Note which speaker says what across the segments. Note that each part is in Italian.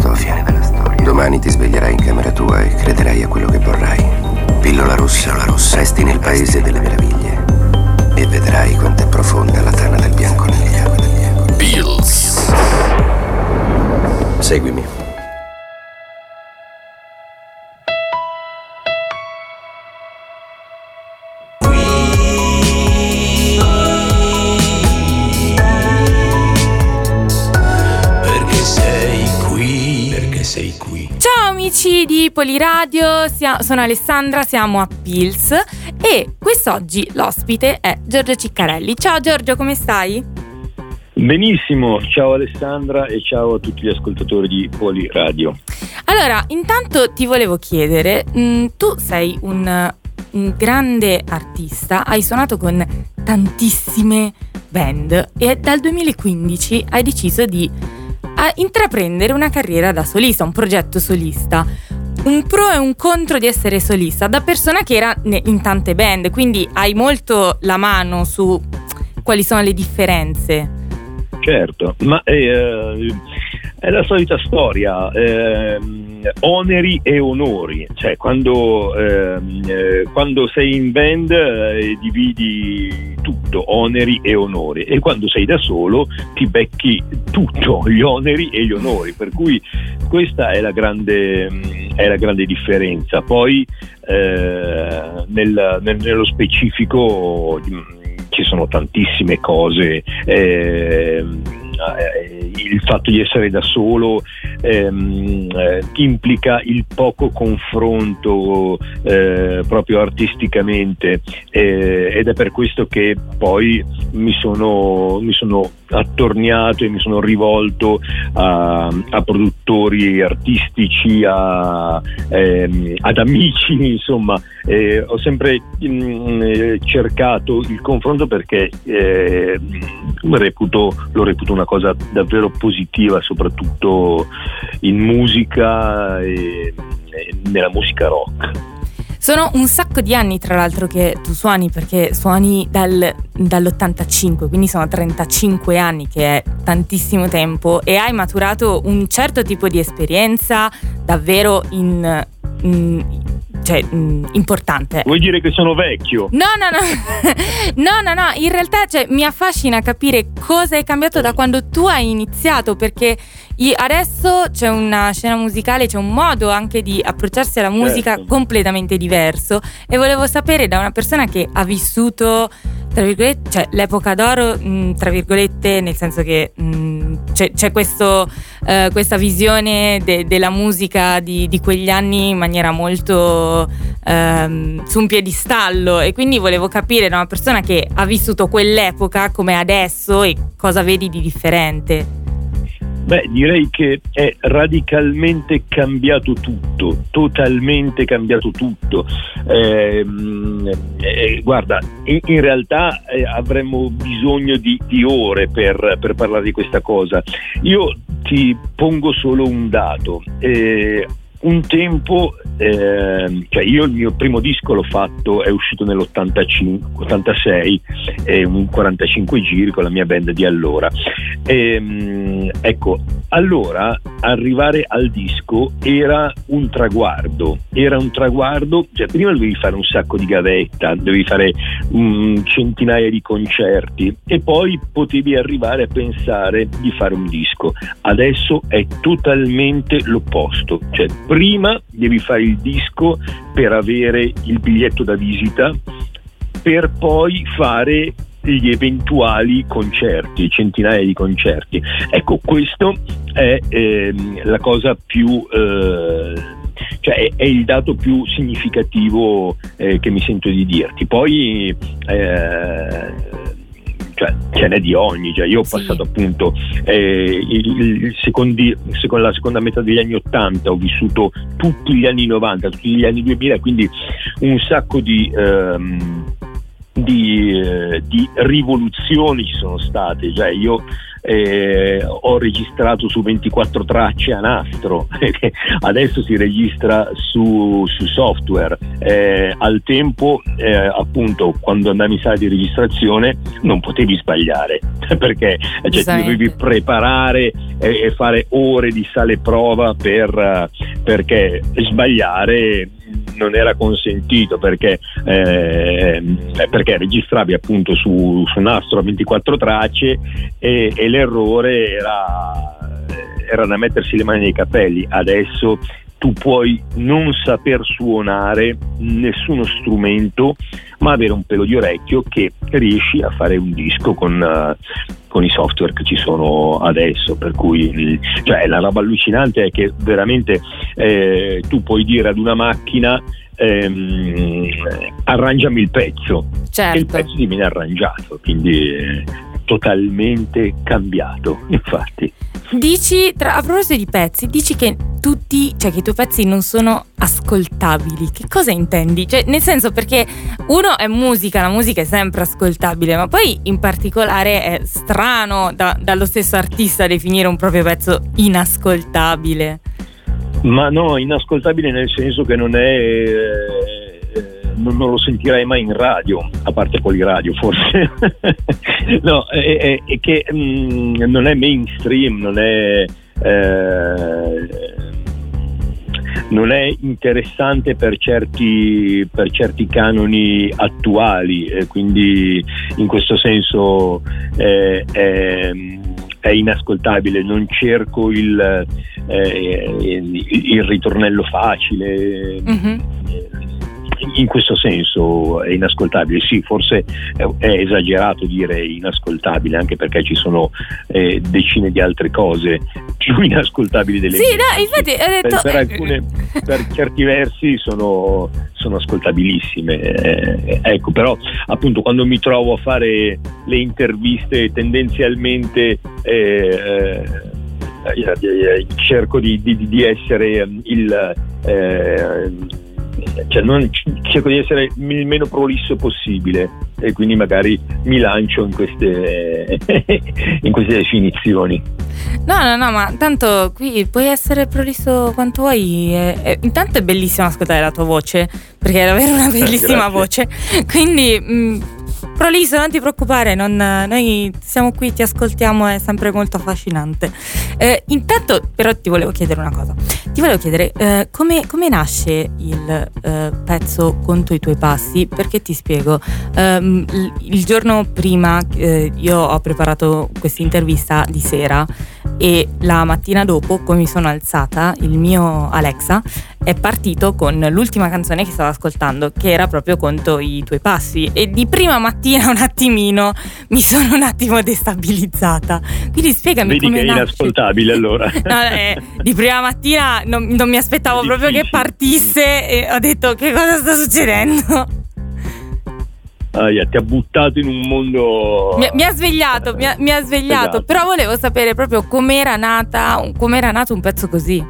Speaker 1: storia. Domani ti sveglierai in camera tua e crederai a quello che vorrai. Pillola rossa, la rossa. Resti nel paese delle meraviglie. E vedrai quanto è profonda la tana del bianconiglio.
Speaker 2: Pills.
Speaker 1: Seguimi.
Speaker 3: Amici di Poliradio, sono Alessandra, siamo a Pils e quest'oggi l'ospite è Giorgio Ciccarelli. Ciao Giorgio, come stai?
Speaker 4: Benissimo, ciao Alessandra e ciao a tutti gli ascoltatori di Poliradio.
Speaker 3: Allora, intanto ti volevo chiedere, mm, tu sei un, un grande artista, hai suonato con tantissime band e dal 2015 hai deciso di a intraprendere una carriera da solista, un progetto solista. Un pro e un contro di essere solista da persona che era in tante band, quindi hai molto la mano su quali sono le differenze.
Speaker 4: Certo, ma eh, è la solita storia, eh, oneri e onori, cioè quando, ehm, eh, quando sei in band eh, dividi tutto, oneri e onori, e quando sei da solo ti becchi tutto, gli oneri e gli onori, per cui questa è la grande, è la grande differenza. Poi eh, nel, nel, nello specifico ci sono tantissime cose. Eh, eh, il fatto di essere da solo ehm, eh, implica il poco confronto eh, proprio artisticamente. Eh, ed è per questo che poi mi sono, mi sono attorniato e mi sono rivolto a, a produttori artistici, a, ehm, ad amici, insomma, eh, ho sempre mh, mm, cercato il confronto perché eh, reputo, lo reputo una cosa davvero positiva, soprattutto in musica e, e nella musica rock.
Speaker 3: Sono un sacco di anni, tra l'altro, che tu suoni perché suoni dal, dall'85, quindi sono 35 anni, che è tantissimo tempo, e hai maturato un certo tipo di esperienza davvero in, in cioè, mh, importante.
Speaker 4: Vuoi dire che sono vecchio?
Speaker 3: No, no, no, no, no, no, in realtà cioè, mi affascina capire cosa è cambiato da quando tu hai iniziato, perché adesso c'è una scena musicale, c'è un modo anche di approcciarsi alla musica certo. completamente diverso e volevo sapere da una persona che ha vissuto tra virgolette, cioè l'epoca d'oro, mh, tra virgolette, nel senso che mh, c'è, c'è questo, uh, questa visione de, della musica di, di, quegli anni in maniera molto um, su un piedistallo e quindi volevo capire da una persona che ha vissuto quell'epoca come adesso e cosa vedi di differente.
Speaker 4: Beh, direi che è radicalmente cambiato tutto, totalmente cambiato tutto. Eh, eh, guarda, in, realtà eh, avremmo bisogno di, di ore per, per, parlare di questa cosa. Io ti pongo solo un dato. Eh, un tempo, eh, cioè io il mio primo disco l'ho fatto, è uscito nell'86, è un 45 giri con la mia band di allora. E, ehm, ecco, allora arrivare al disco era un traguardo, era un traguardo, cioè prima dovevi fare un sacco di gavetta, dovevi fare um, centinaia di concerti e poi potevi arrivare a pensare di fare un disco. Adesso è totalmente l'opposto, cioè prima devi fare il disco per avere il biglietto da visita, per poi fare gli eventuali concerti, centinaia di concerti. Ecco, questo è ehm, la cosa più... Eh, cioè è, il dato più significativo eh, che mi sento di dirti. Poi eh, cioè, ce n'è di ogni, cioè, io ho passato appunto eh, il, il secondi, secondo la seconda metà degli anni 80, ho vissuto tutti gli anni 90, tutti gli anni 2000, quindi un sacco di... Ehm, di, eh, di, rivoluzioni ci sono state, cioè io eh, ho registrato su 24 tracce a nastro, adesso si registra su, su software. Eh, al tempo, eh, appunto, quando andavi in sala di registrazione non potevi sbagliare perché cioè, ti dovevi preparare e, e, fare ore di sale prova per, perché sbagliare non era consentito perché, eh, perché registravi appunto su, su nastro a 24 tracce e, e l'errore era, era da mettersi le mani nei capelli. Adesso tu puoi non saper suonare nessuno strumento, ma avere un pelo di orecchio che riesci a fare un disco con, uh, con i software che ci sono adesso. Per cui cioè, la roba allucinante è che veramente eh, tu puoi dire ad una macchina ehm, arrangiami il pezzo certo. e il pezzo ti viene arrangiato, quindi è totalmente cambiato, infatti.
Speaker 3: Dici, tra, a proposito di pezzi, dici che tutti, cioè che i tuoi pezzi non sono ascoltabili. Che cosa intendi? Cioè, nel senso perché uno è musica, la musica è sempre ascoltabile, ma poi in particolare è strano da, dallo stesso artista definire un proprio pezzo inascoltabile.
Speaker 4: Ma no, inascoltabile nel senso che non è... Eh, non, non, lo sentirei mai in radio, a parte radio forse. no, è, è, è che mh, mm, non è mainstream, non è... Eh, non è interessante per certi, per certi canoni attuali e quindi in questo senso eh, è, è, inascoltabile, non cerco il, eh, il, il ritornello facile. Mm-hmm in questo senso è inascoltabile. Sì, forse è, esagerato dire inascoltabile, anche perché ci sono eh, decine di altre cose più inascoltabili delle
Speaker 3: sì, no, infatti ho detto...
Speaker 4: per, per, alcune, per certi versi sono, sono ascoltabilissime. Eh, ecco, però appunto quando mi trovo a fare le interviste tendenzialmente eh, eh, cerco di, di, di, essere il eh, cioè non, cerco di essere il meno prolisso possibile e quindi magari mi lancio in queste, in queste definizioni.
Speaker 3: No, no, no, ma tanto qui puoi essere prolisso quanto vuoi. E, e, intanto è bellissimo ascoltare la tua voce, perché è davvero una bellissima voce. Quindi mh, mm, Proliso, non ti preoccupare, non, noi siamo qui, ti ascoltiamo, è sempre molto affascinante. Eh, intanto, però, ti volevo chiedere una cosa. Ti volevo chiedere eh, come, come, nasce il eh, pezzo Conto i tuoi passi? Perché ti spiego. Ehm, il giorno prima eh, io ho preparato questa intervista di sera e la mattina dopo, come mi sono alzata, il mio Alexa è partito con l'ultima canzone che stavo ascoltando, che era proprio Conto i tuoi passi. E di prima mattina un attimino mi sono un attimo destabilizzata. Quindi spiegami
Speaker 4: Vedi
Speaker 3: come
Speaker 4: che è
Speaker 3: nasce.
Speaker 4: inascoltabile allora.
Speaker 3: no, eh, di prima mattina non, non mi aspettavo proprio che partisse e ho detto che cosa sta succedendo.
Speaker 4: Ah, yeah, ti ha buttato in un mondo.
Speaker 3: Mi, mi ha svegliato, mi ha, mi ha svegliato. Esatto. Però volevo sapere proprio com'era nata, com'era nato un pezzo così.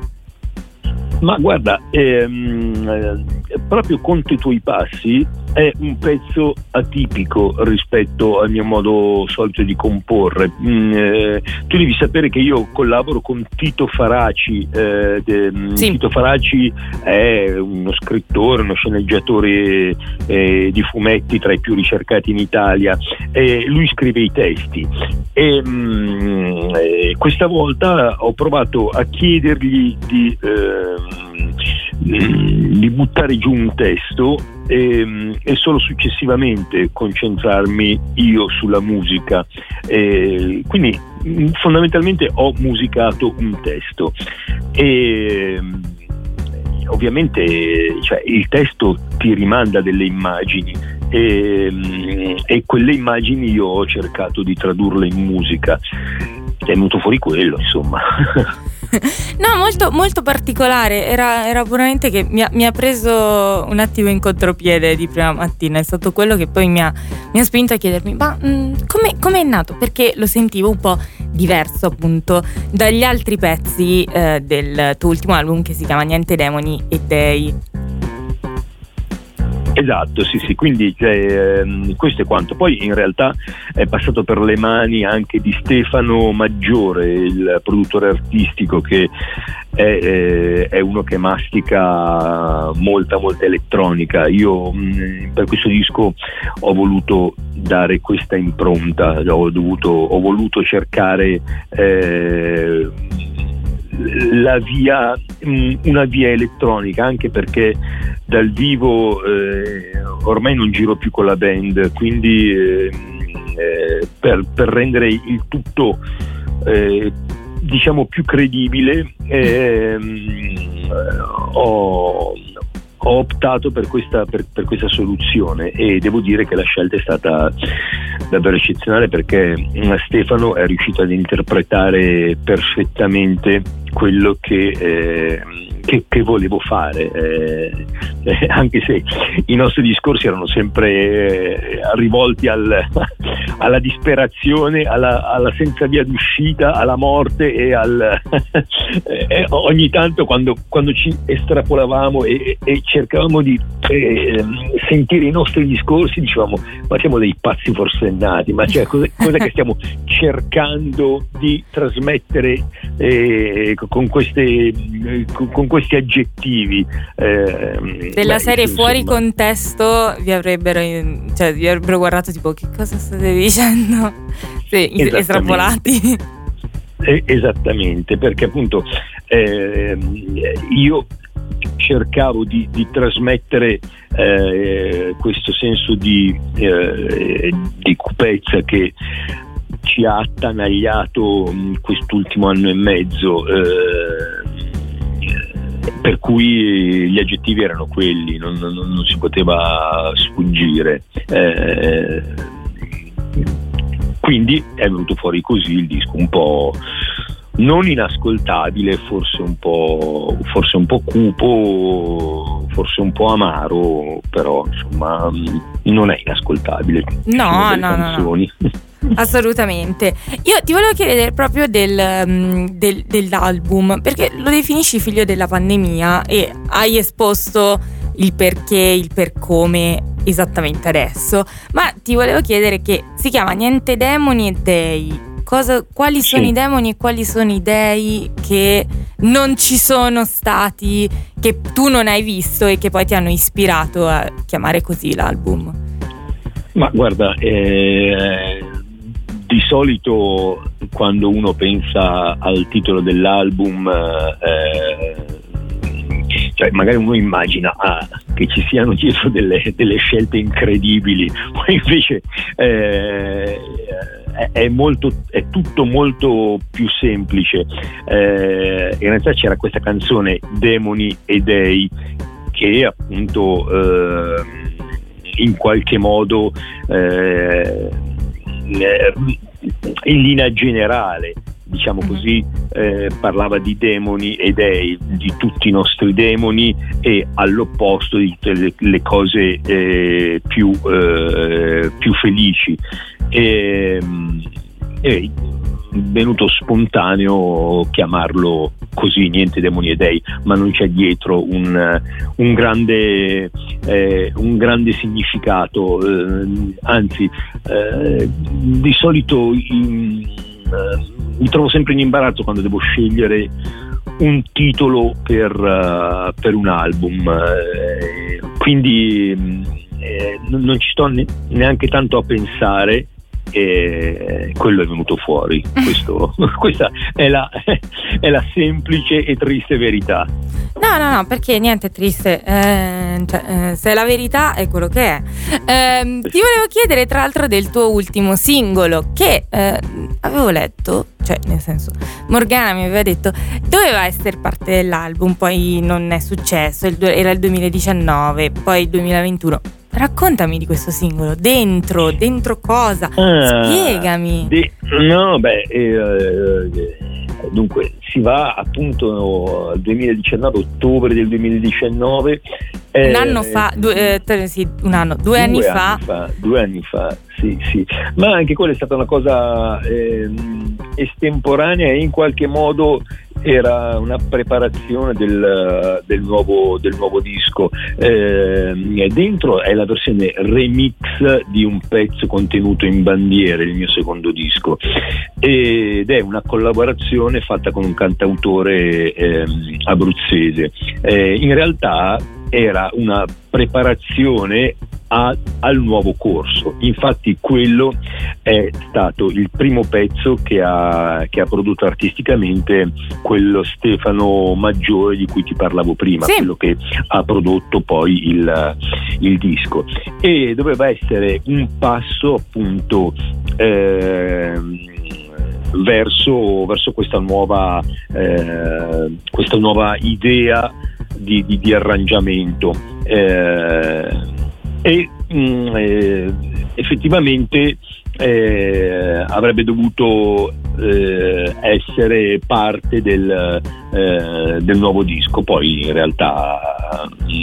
Speaker 4: Ma guarda, ehm, proprio Conto i tuoi passi è un pezzo atipico rispetto al mio modo solito di comporre. Mm, eh, tu devi sapere che io collaboro con Tito Faraci. Eh, de, mm, sì. Tito Faraci è uno scrittore, uno sceneggiatore eh, di fumetti tra i più ricercati in Italia. lui scrive i testi. E, mm, eh, questa volta ho provato a chiedergli di ehm, di buttare giù un testo e, e, solo successivamente concentrarmi io sulla musica. E quindi fondamentalmente ho musicato un testo e ovviamente cioè, il testo ti rimanda delle immagini e, e, quelle immagini io ho cercato di tradurle in musica. È venuto fuori quello, insomma.
Speaker 3: no, molto, molto particolare. Era, era, puramente che mi ha, mi ha, preso un attimo in contropiede di prima mattina. È stato quello che poi mi ha, mi ha spinto a chiedermi: ma mm, come è nato? Perché lo sentivo un po' diverso, appunto, dagli altri pezzi eh, del tuo ultimo album che si chiama Niente Demoni e Dei.
Speaker 4: Esatto, sì, sì, quindi cioè, ehm, questo è quanto. Poi in realtà è passato per le mani anche di Stefano Maggiore, il produttore artistico che è, eh, è uno che mastica molta, molta elettronica. Io mh, mm, per questo disco ho voluto dare questa impronta, ho, dovuto, ho voluto cercare eh, la via, mm, una via elettronica, anche perché dal vivo eh, ormai non giro più con la band, quindi eh, eh, per, per, rendere il tutto eh, diciamo più credibile ehm, ho, ho optato per questa, per, per questa, soluzione e devo dire che la scelta è stata davvero eccezionale perché Stefano è riuscito ad interpretare perfettamente quello che, eh, che, che volevo fare, eh, eh, anche se i nostri discorsi erano sempre eh, rivolti al, alla disperazione, alla, alla, senza via d'uscita, alla morte e al, eh, ogni tanto quando, quando, ci estrapolavamo e, e cercavamo di eh, sentire i nostri discorsi dicevamo ma siamo dei pazzi forsennati, ma cioè, cosa, cosa che stiamo cercando di trasmettere eh, con, queste, con, questi aggettivi.
Speaker 3: Eh, Della beh, serie insomma. fuori contesto vi avrebbero, cioè, vi avrebbero guardato tipo che cosa state dicendo? Sì, estrapolati.
Speaker 4: Esattamente, perché appunto eh, io cercavo di, di trasmettere eh, questo senso di, eh, di cupezza che ci ha attanagliato quest'ultimo anno e mezzo. Eh, per cui gli aggettivi erano quelli, non, non, non si poteva sfuggire. Eh, quindi è venuto fuori così il disco, un po' non inascoltabile, forse un po', forse un po cupo, forse un po' amaro, però insomma non è inascoltabile.
Speaker 3: No, no, no, no. Assolutamente. Io ti volevo chiedere proprio del, mm, del, dell'album, perché lo definisci figlio della pandemia e hai esposto il perché, il per come esattamente adesso, ma ti volevo chiedere che si chiama Niente demoni e dei. Cosa, quali sono sì. i demoni e quali sono i dei che non ci sono stati, che tu non hai visto e che poi ti hanno ispirato a chiamare così l'album?
Speaker 4: Ma guarda, eh, solito quando uno pensa al titolo dell'album, eh, cioè magari uno immagina ah, che ci siano dietro delle, delle scelte incredibili, poi invece eh, è, molto, è, tutto molto più semplice. Eh, in realtà c'era questa canzone Demoni e Dei che appunto eh, in qualche modo eh, in linea generale diciamo così, eh, parlava di demoni e dei, di tutti i nostri demoni e all'opposto di tutte le, le cose eh, più, eh, più, felici. E, e venuto spontaneo chiamarlo così, niente demoni e dei, ma non c'è dietro un, un, grande, eh, un grande, significato, eh, anzi eh, di solito in, eh, mi trovo sempre in imbarazzo quando devo scegliere un titolo per, uh, per un album, eh, quindi non ci sto neanche tanto a pensare e quello è venuto fuori. Questo, questa è la, è la, semplice e triste verità.
Speaker 3: No, no, no, perché niente è triste. Eh, cioè, eh, se la verità è quello che è. Eh, ti volevo chiedere, tra l'altro, del tuo ultimo singolo che eh, avevo letto, cioè, nel senso, Morgana mi aveva detto doveva essere parte dell'album, poi non è successo. Era il 2019, poi il 2021 Raccontami di questo singolo, dentro, dentro cosa? Ah, Spiegami.
Speaker 4: Di, no, beh, eh, eh, dunque si va appunto al 2019, ottobre del 2019.
Speaker 3: Eh, un anno fa, due, eh, sì, un anno, due, due anni, anni fa.
Speaker 4: fa. Due anni fa, sì, sì. Ma anche quella è stata una cosa ehm, estemporanea e in qualche modo era una preparazione del, del, nuovo, del nuovo, disco. Eh, dentro è la versione remix di un pezzo contenuto in Bandiere, il mio secondo disco, ed è una collaborazione fatta con un cantautore eh, abruzzese. Eh, in realtà era una preparazione a, al nuovo corso. Infatti quello è stato il primo pezzo che ha, che ha, prodotto artisticamente quello Stefano Maggiore di cui ti parlavo prima, sì. quello che ha prodotto poi il, il, disco. E doveva essere un passo appunto eh, verso, verso questa, nuova, eh, questa nuova idea di, di, di arrangiamento. Eh, e mh, mm, eh, effettivamente eh, avrebbe dovuto eh, essere parte del, eh, del, nuovo disco, poi in realtà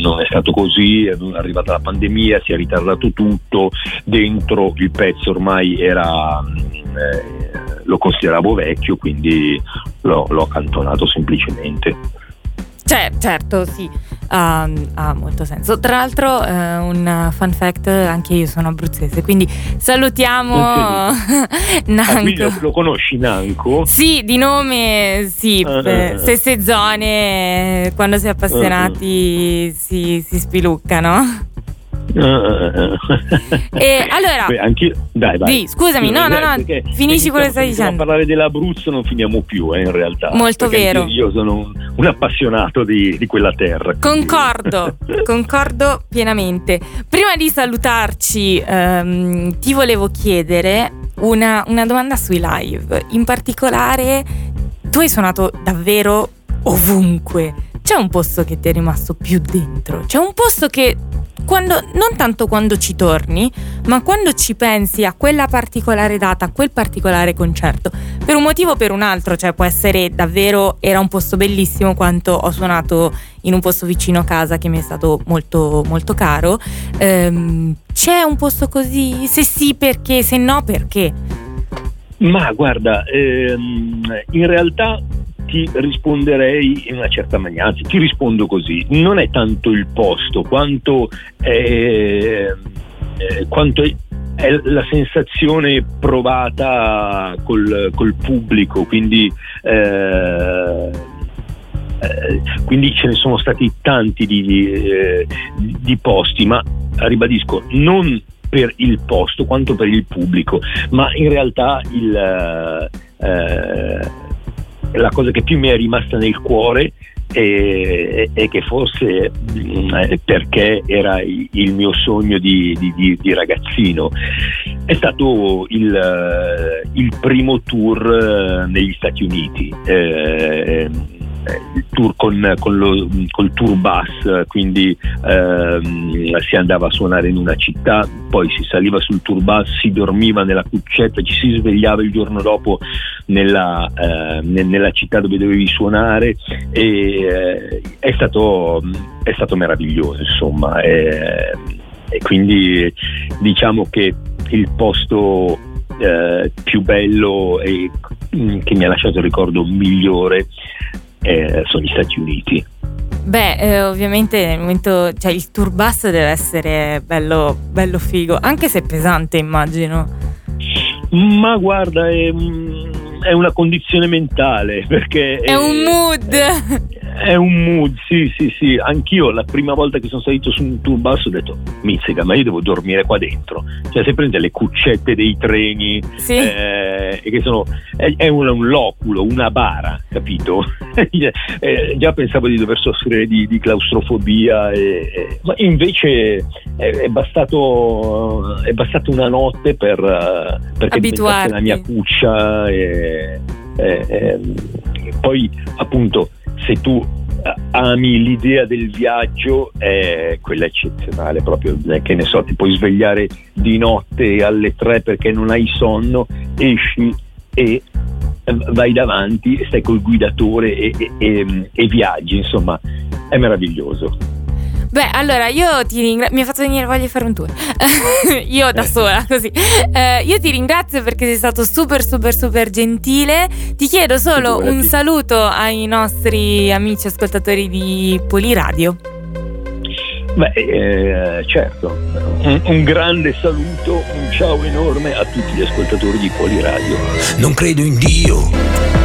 Speaker 4: non è stato così, è arrivata la pandemia, si è ritardato tutto, dentro il pezzo ormai era, eh, lo consideravo vecchio, quindi l'ho, l'ho accantonato semplicemente.
Speaker 3: Cioè, certo, sì, ha, ha molto senso. Tra l'altro, eh, un fun fact, anche io sono abruzzese, quindi salutiamo Nanco.
Speaker 4: Ah, lo, conosci Nanco?
Speaker 3: Sì, di nome sì, uh, stesse zone, quando si è appassionati uh, si, si spiluccano. E allora,
Speaker 4: Beh, anche, dai, vai.
Speaker 3: Di, scusami, no, no, no, finisci quello che stai dicendo.
Speaker 4: A parlare dell'Abruzzo non finiamo più, eh, in realtà.
Speaker 3: Molto vero.
Speaker 4: Io sono un, un appassionato di, di, quella terra.
Speaker 3: Concordo, concordo pienamente. Prima di salutarci, ehm, ti volevo chiedere una, una domanda sui live. In particolare, tu hai suonato davvero ovunque. C'è un posto che ti è rimasto più dentro? C'è un posto che quando, non tanto quando ci torni, ma quando ci pensi a quella particolare data, a quel particolare concerto, per un motivo o per un altro, cioè può essere davvero, era un posto bellissimo quanto ho suonato in un posto vicino a casa che mi è stato molto, molto caro. Ehm, c'è un posto così? Se sì, perché? Se no, perché?
Speaker 4: Ma guarda, ehm, in realtà ti risponderei in una certa maniera, anzi ti rispondo così, non è tanto il posto quanto è, eh, quanto è, è la sensazione provata col, col pubblico, quindi, eh, eh, quindi, ce ne sono stati tanti di, eh, di posti, ma ribadisco, non per il posto quanto per il pubblico, ma in realtà il, eh, la cosa che più mi è rimasta nel cuore è, è che forse mh, mm, perché era il mio sogno di, di, di ragazzino. È stato il, il primo tour eh, negli Stati Uniti. Eh, il tour con, con lo, col tour bus, quindi ehm, si andava a suonare in una città, poi si saliva sul tour bus, si dormiva nella cuccetta, ci si svegliava il giorno dopo nella, eh, nella città dove dovevi suonare e eh, è, stato, è, stato, meraviglioso insomma e, e quindi diciamo che il posto eh, più bello e che mi ha lasciato il ricordo migliore eh, sono gli Stati Uniti.
Speaker 3: Beh, eh, ovviamente nel momento, cioè il tour bus deve essere bello, bello figo, anche se pesante immagino.
Speaker 4: Ma guarda, è, è una condizione mentale perché...
Speaker 3: È, è un mood!
Speaker 4: È, è un mood, sì, sì, sì. Anch'io la prima volta che sono salito su un tour bus ho detto, mizzica, ma io devo dormire qua dentro. Cioè, se prende le cuccette dei treni, sì. eh, che sono, è, è un, un, loculo, una bara, capito? eh, già pensavo di dover soffrire di, di claustrofobia, e, ma invece è, è, bastato, è bastato una notte per, perché diventasse la mia cuccia e, e poi appunto se tu eh, ami l'idea del viaggio è quella eccezionale proprio che ne so ti puoi svegliare di notte alle tre perché non hai sonno esci e eh, vai davanti stai col guidatore e, e, e, e viaggi insomma è meraviglioso
Speaker 3: Beh, allora io ti ringrazio. Mi ha fatto venire voglia di fare un tour. io da sola, così. Eh, io ti ringrazio perché sei stato super, super, super gentile. Ti chiedo solo un saluto ai nostri amici ascoltatori di Poliradio.
Speaker 4: Beh, eh, certo, un, un, grande saluto, un ciao enorme a tutti gli ascoltatori di Poliradio.
Speaker 5: Non credo in Dio